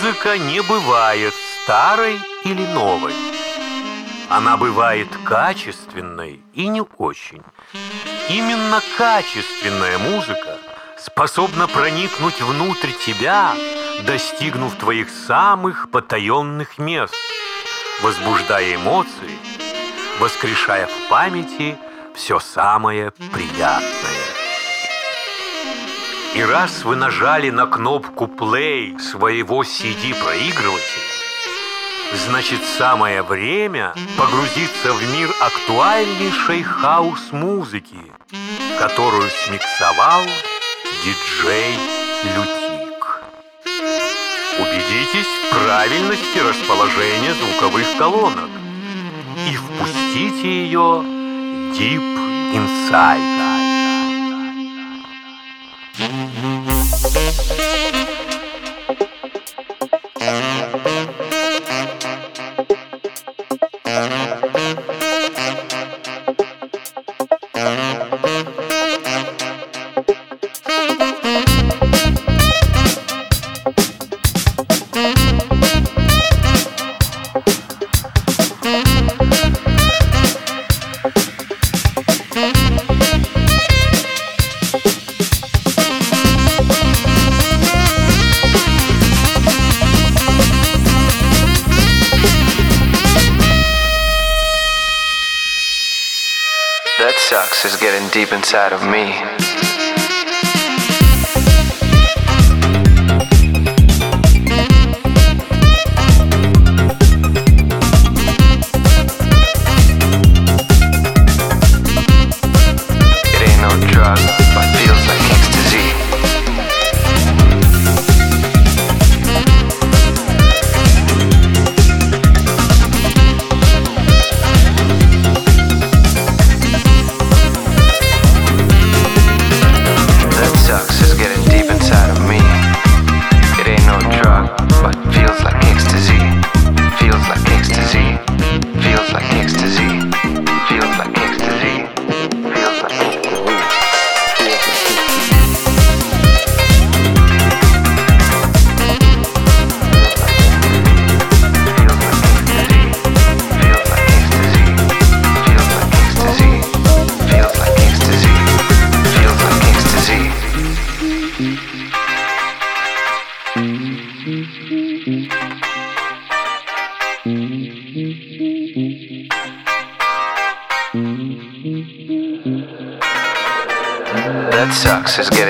Музыка не бывает старой или новой. Она бывает качественной и не очень. Именно качественная музыка способна проникнуть внутрь тебя, достигнув твоих самых потаенных мест, возбуждая эмоции, воскрешая в памяти все самое приятное. И раз вы нажали на кнопку play своего CD-проигрывателя, значит самое время погрузиться в мир актуальнейшей хаос-музыки, которую смиксовал диджей Лютик. Убедитесь в правильности расположения звуковых колонок и впустите ее deep inside. Mm-hmm. Play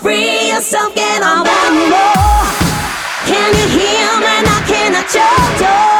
free yourself, get on one more. Can you hear me knocking at your door?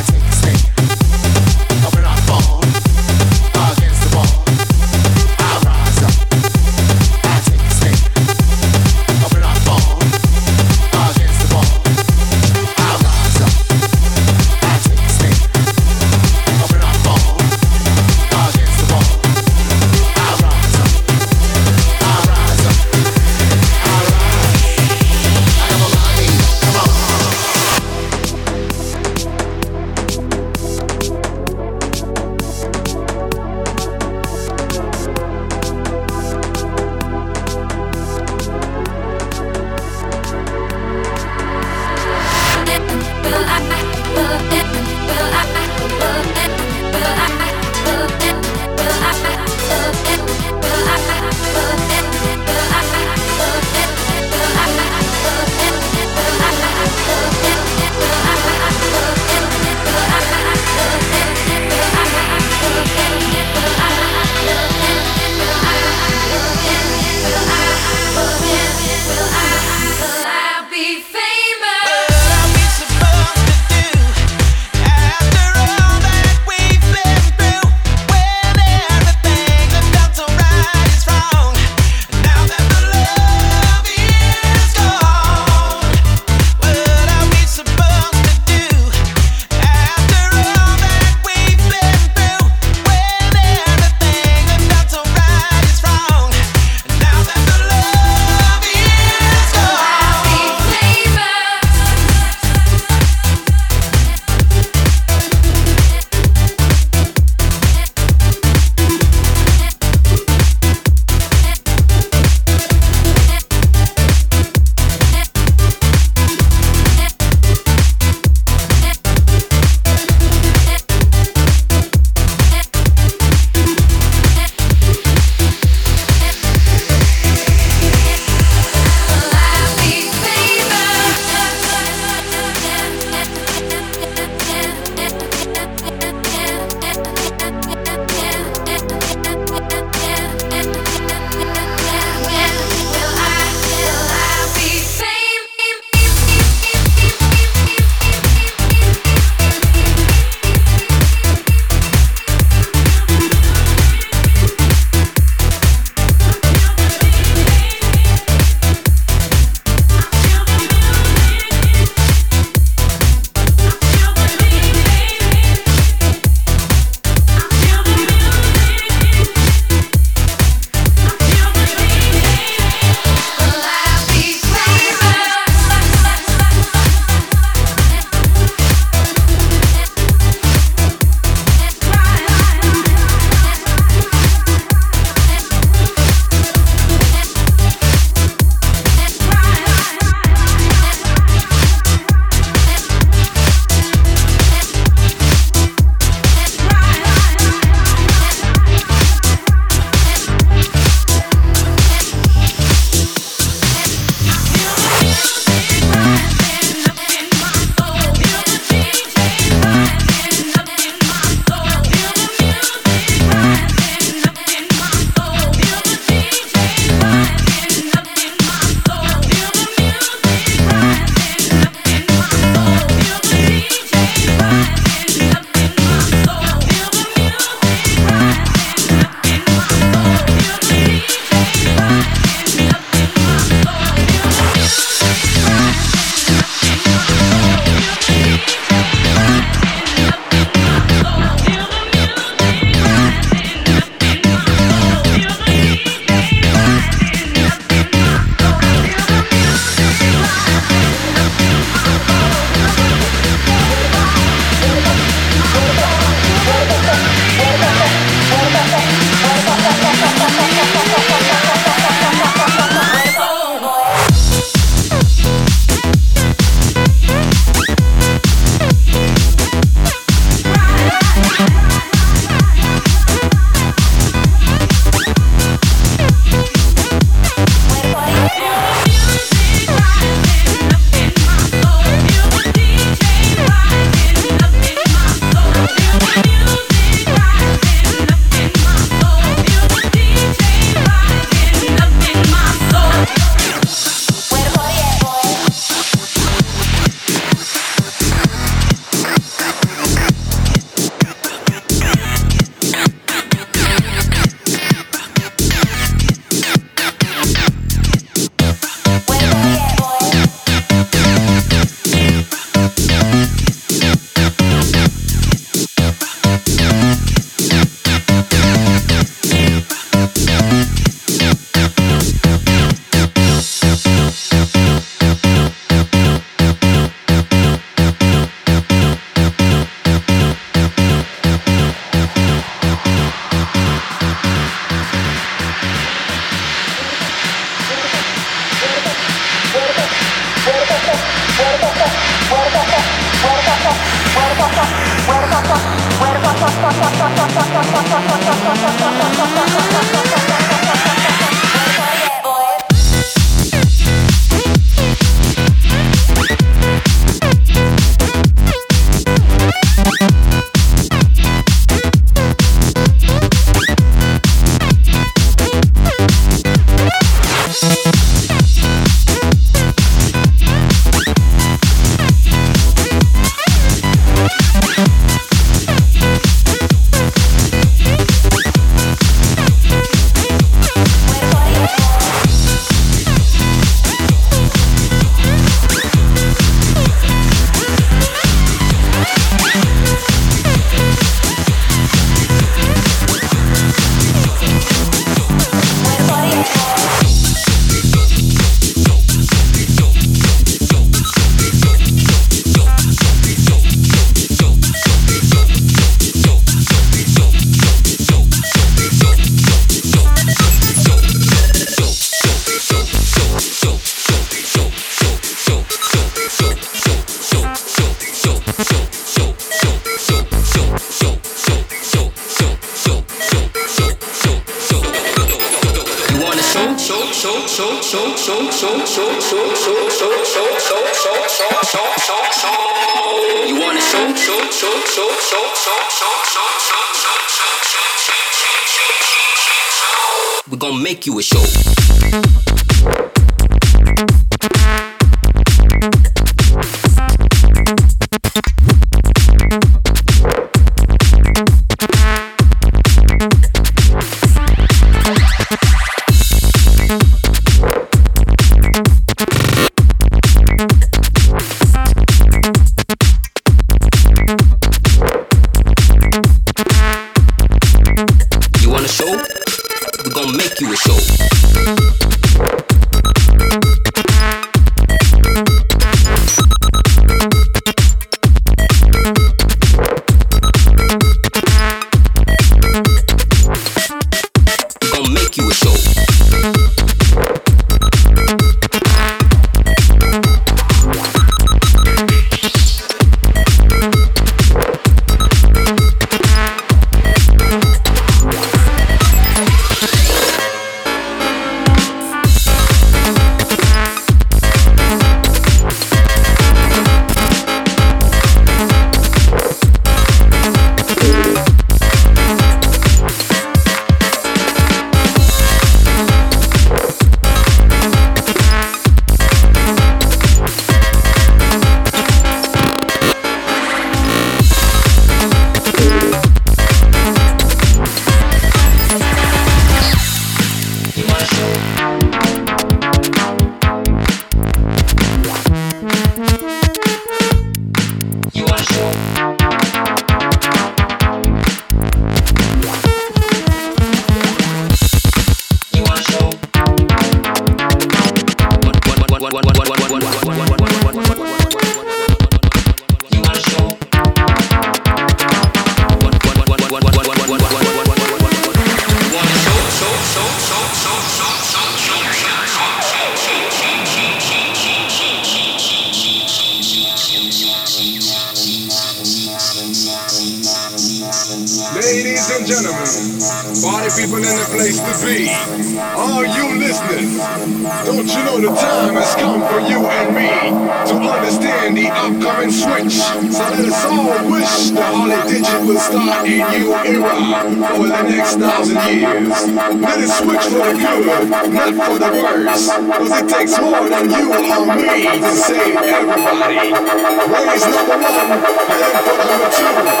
Waiting for number two.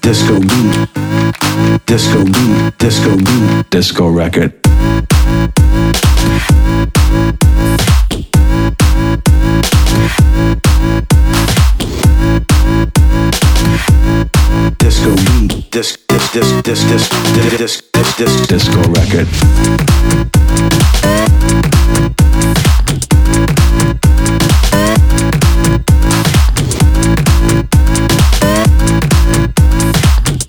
Disco beat, disco beat, disco beat, disco record. Disco beat, disc, disc, disc, disc, disc, disc, disc, disc, disc, disco record.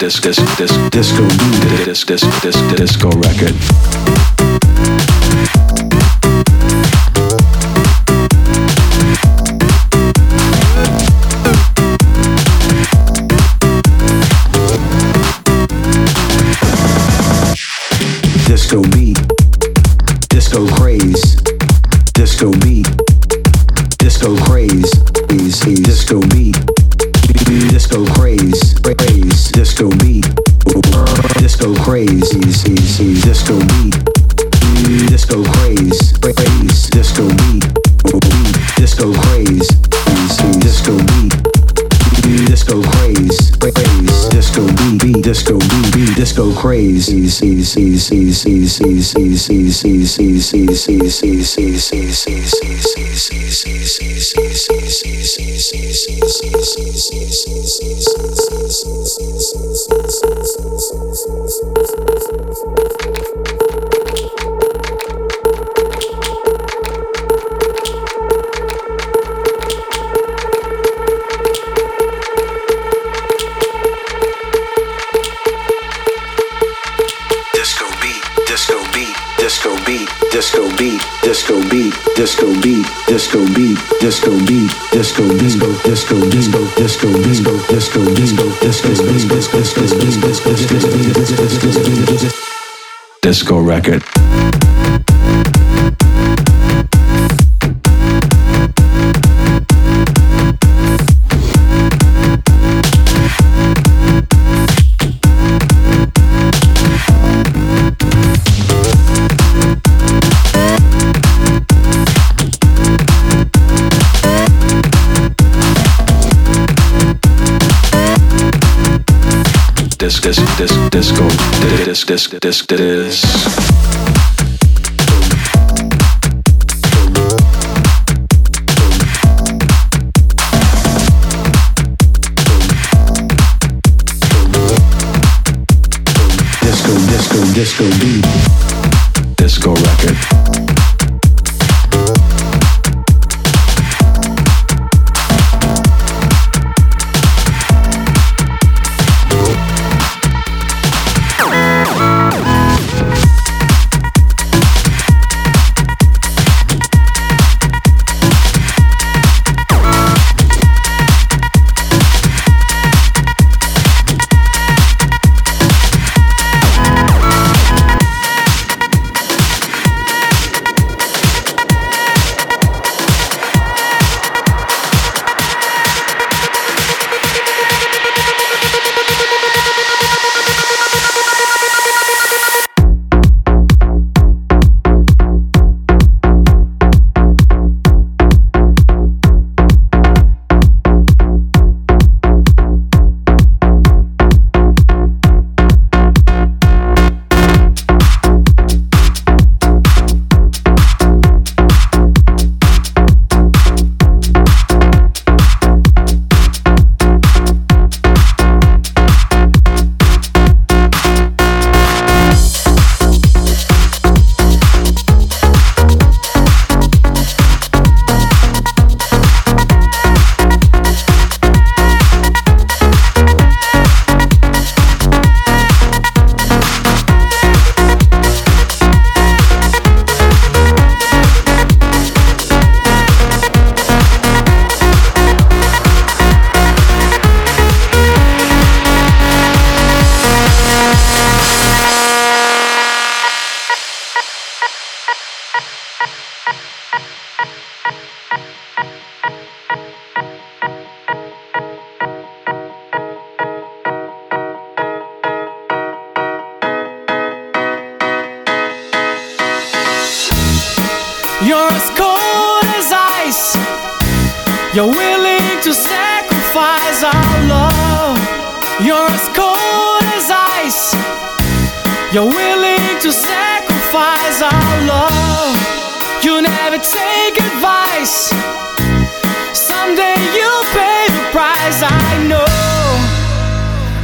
Disc, disc, disc, disco beat, disc, disc, disc, disco record. crazy. Beat, disco beat, disco beat, disco beat, disco beat, disco disco, disco disco, disco disco, disco disco, disco disco, disco disco, disco disco record. Disc, disc, disc, disco, disc, disc, disc, disc. Disco, beat. You're as cold as ice. You're willing to sacrifice our love. You never take advice. Someday you'll pay the price. I know.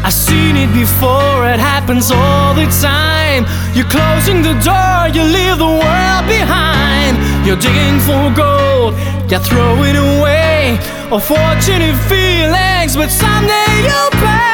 I've seen it before, it happens all the time. You're closing the door, you leave the world behind. You're digging for gold, you throw it away. Unfortunate feelings, but someday you'll pay.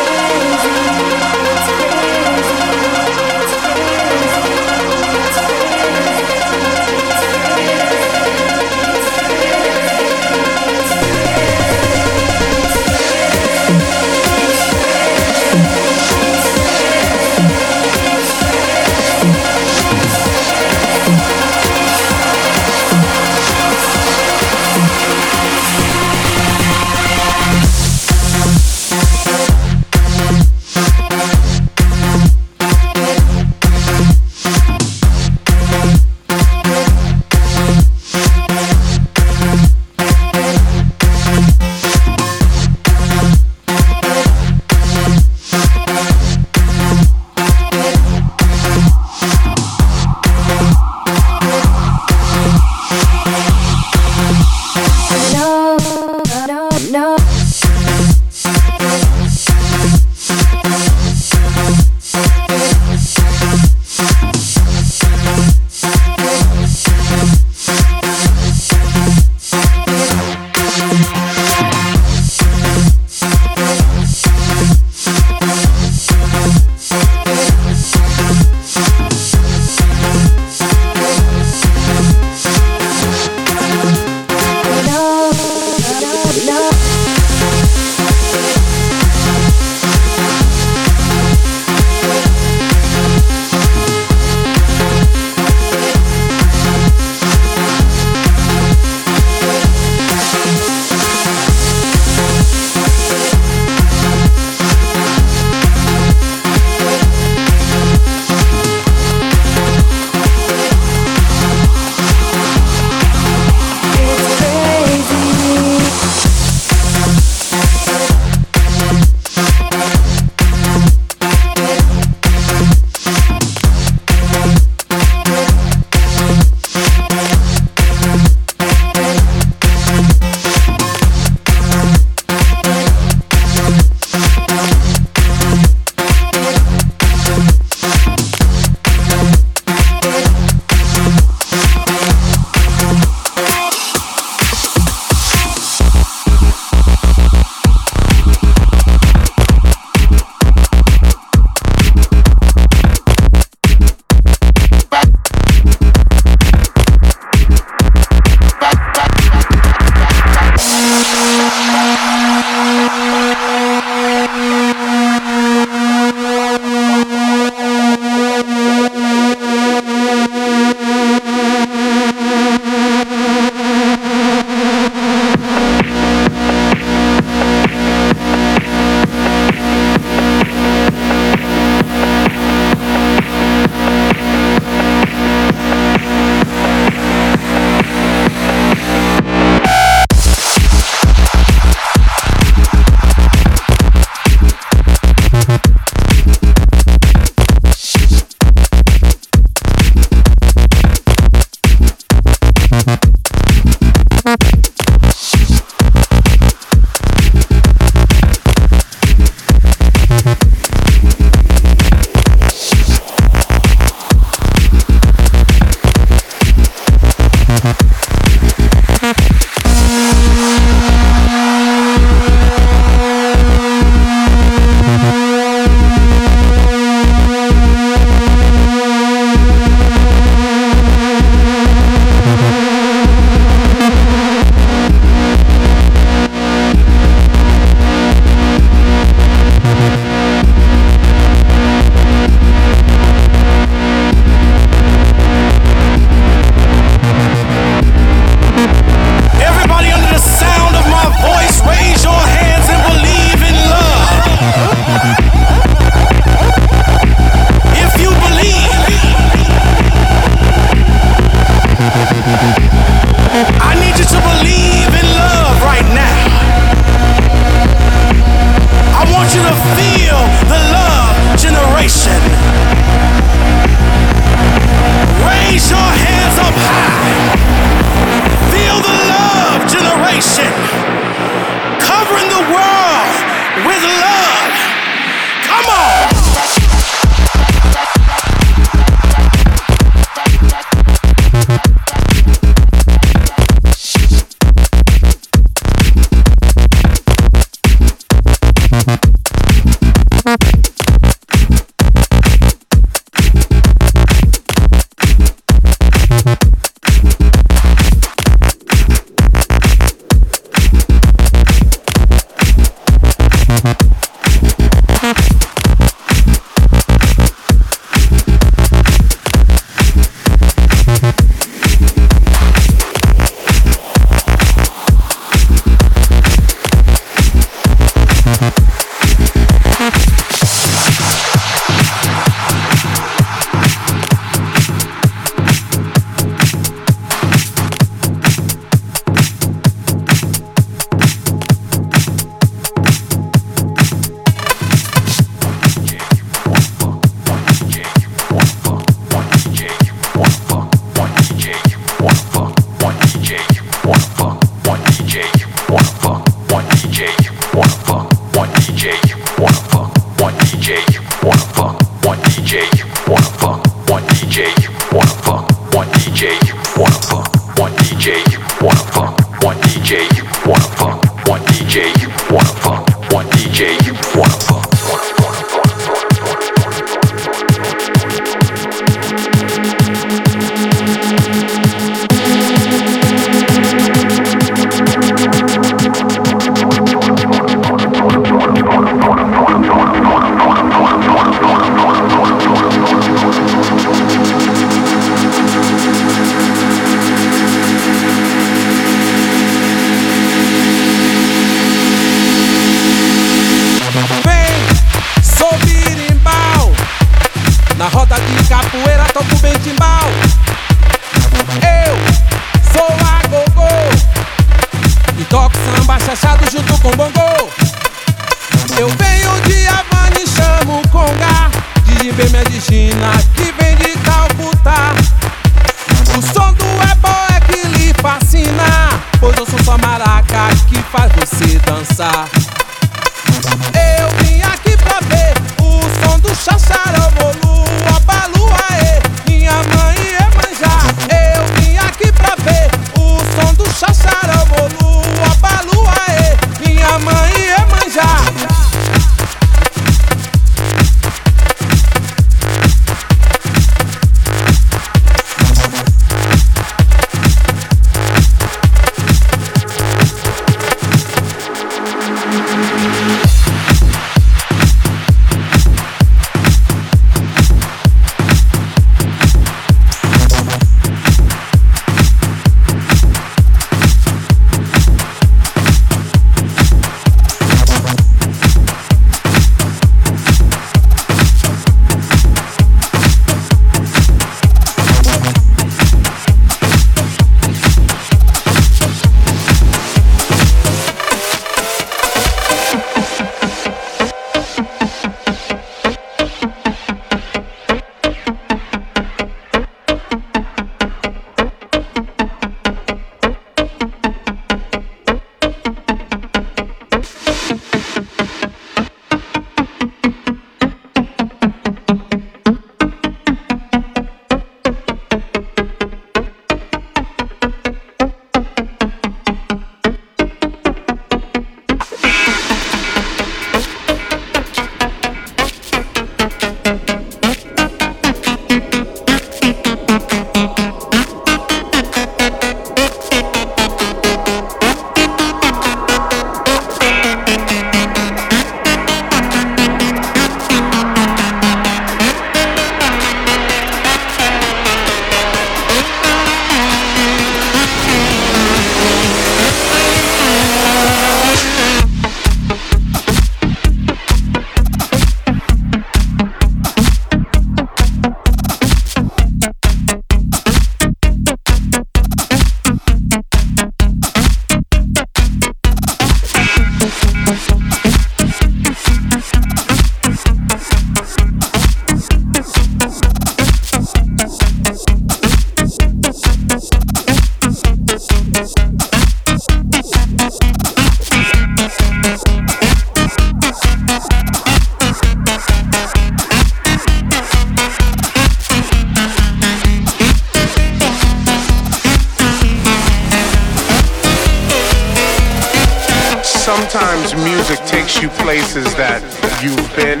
Music takes you places that you've been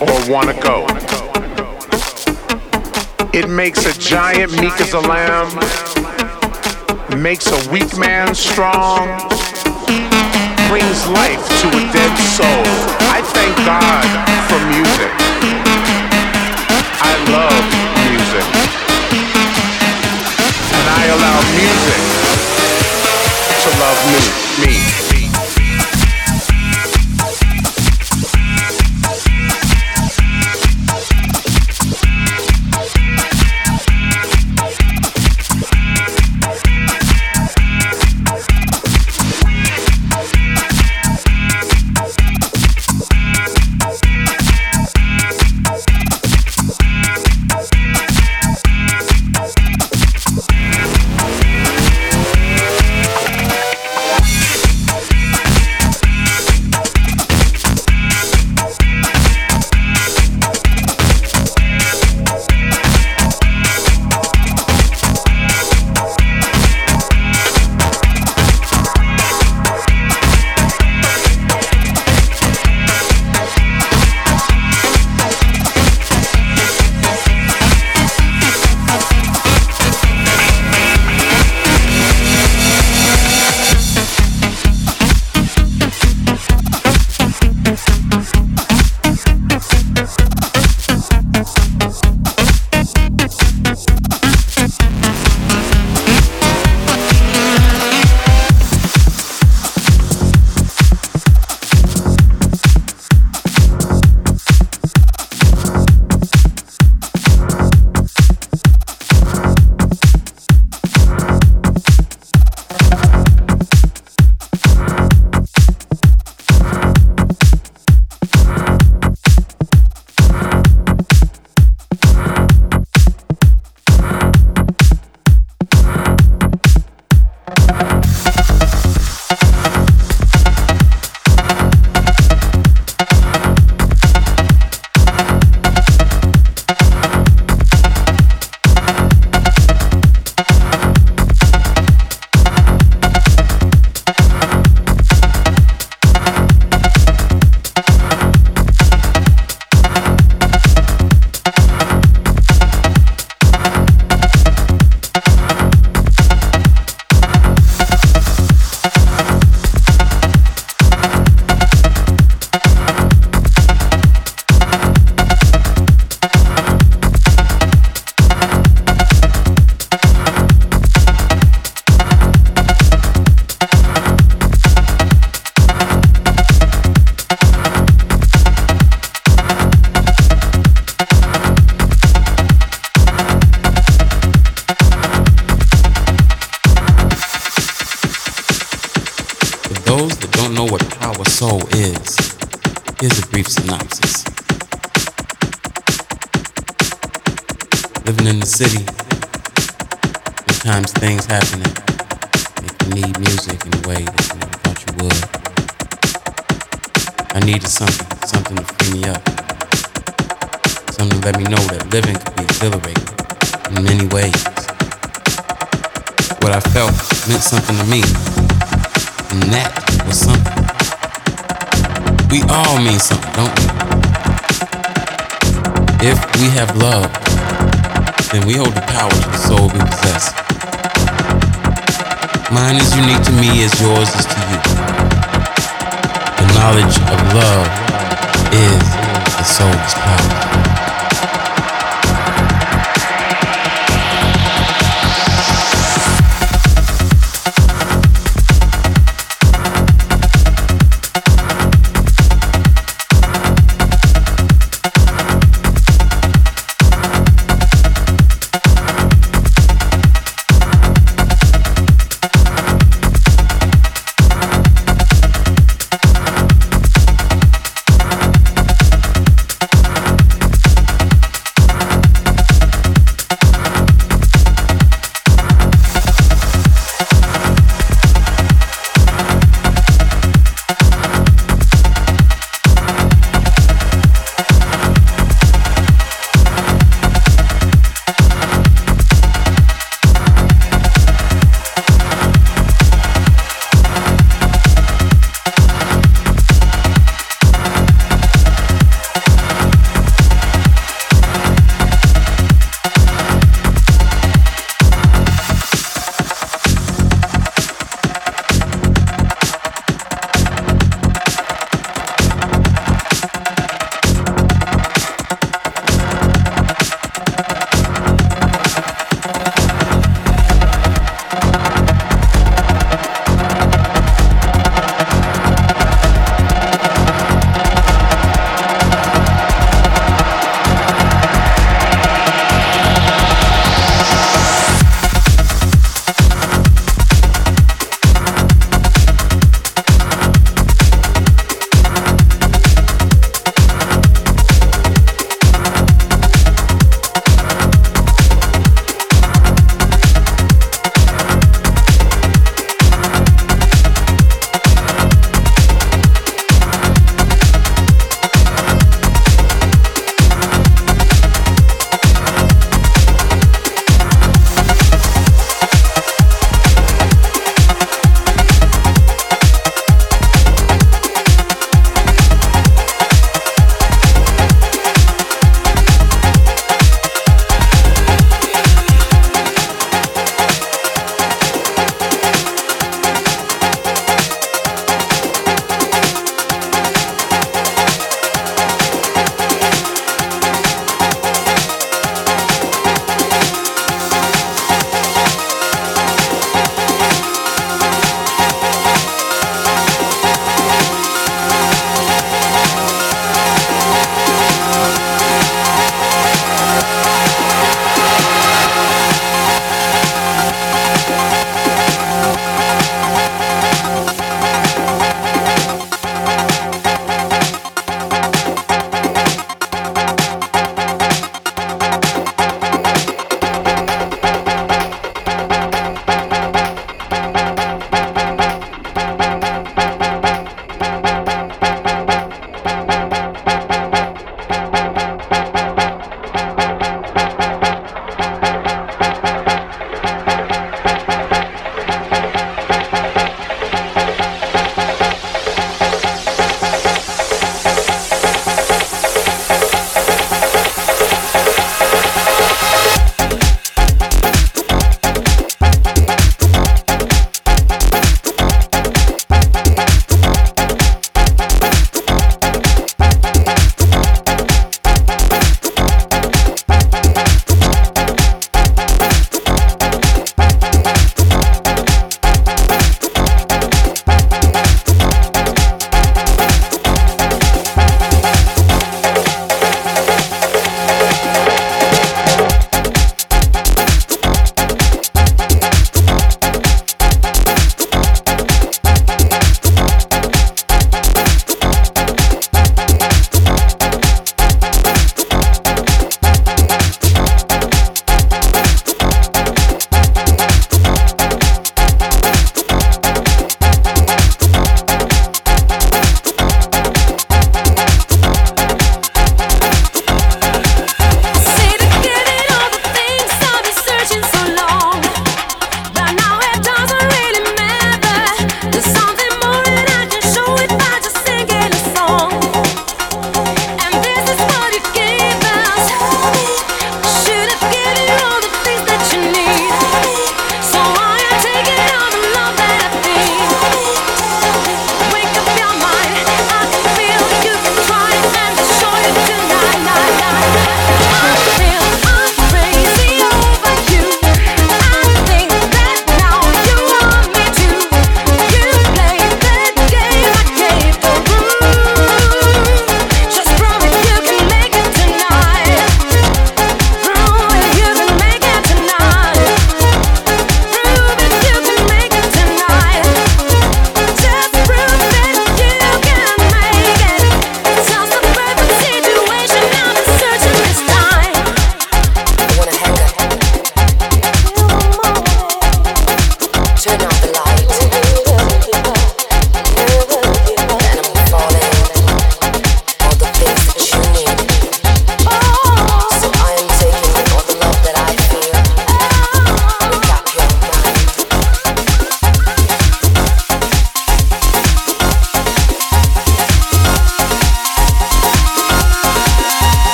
or want to go. It makes a giant meek as a lamb, makes a weak man strong, brings life to a dead soul. I thank God for music. I love music. And I allow music to love me. me.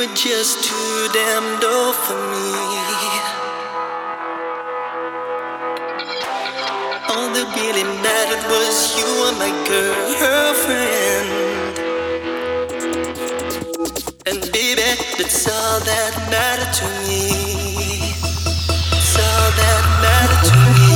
were just too damn old for me. All that really mattered was you were my girlfriend. And baby, that's all that mattered to me. All that mattered to me.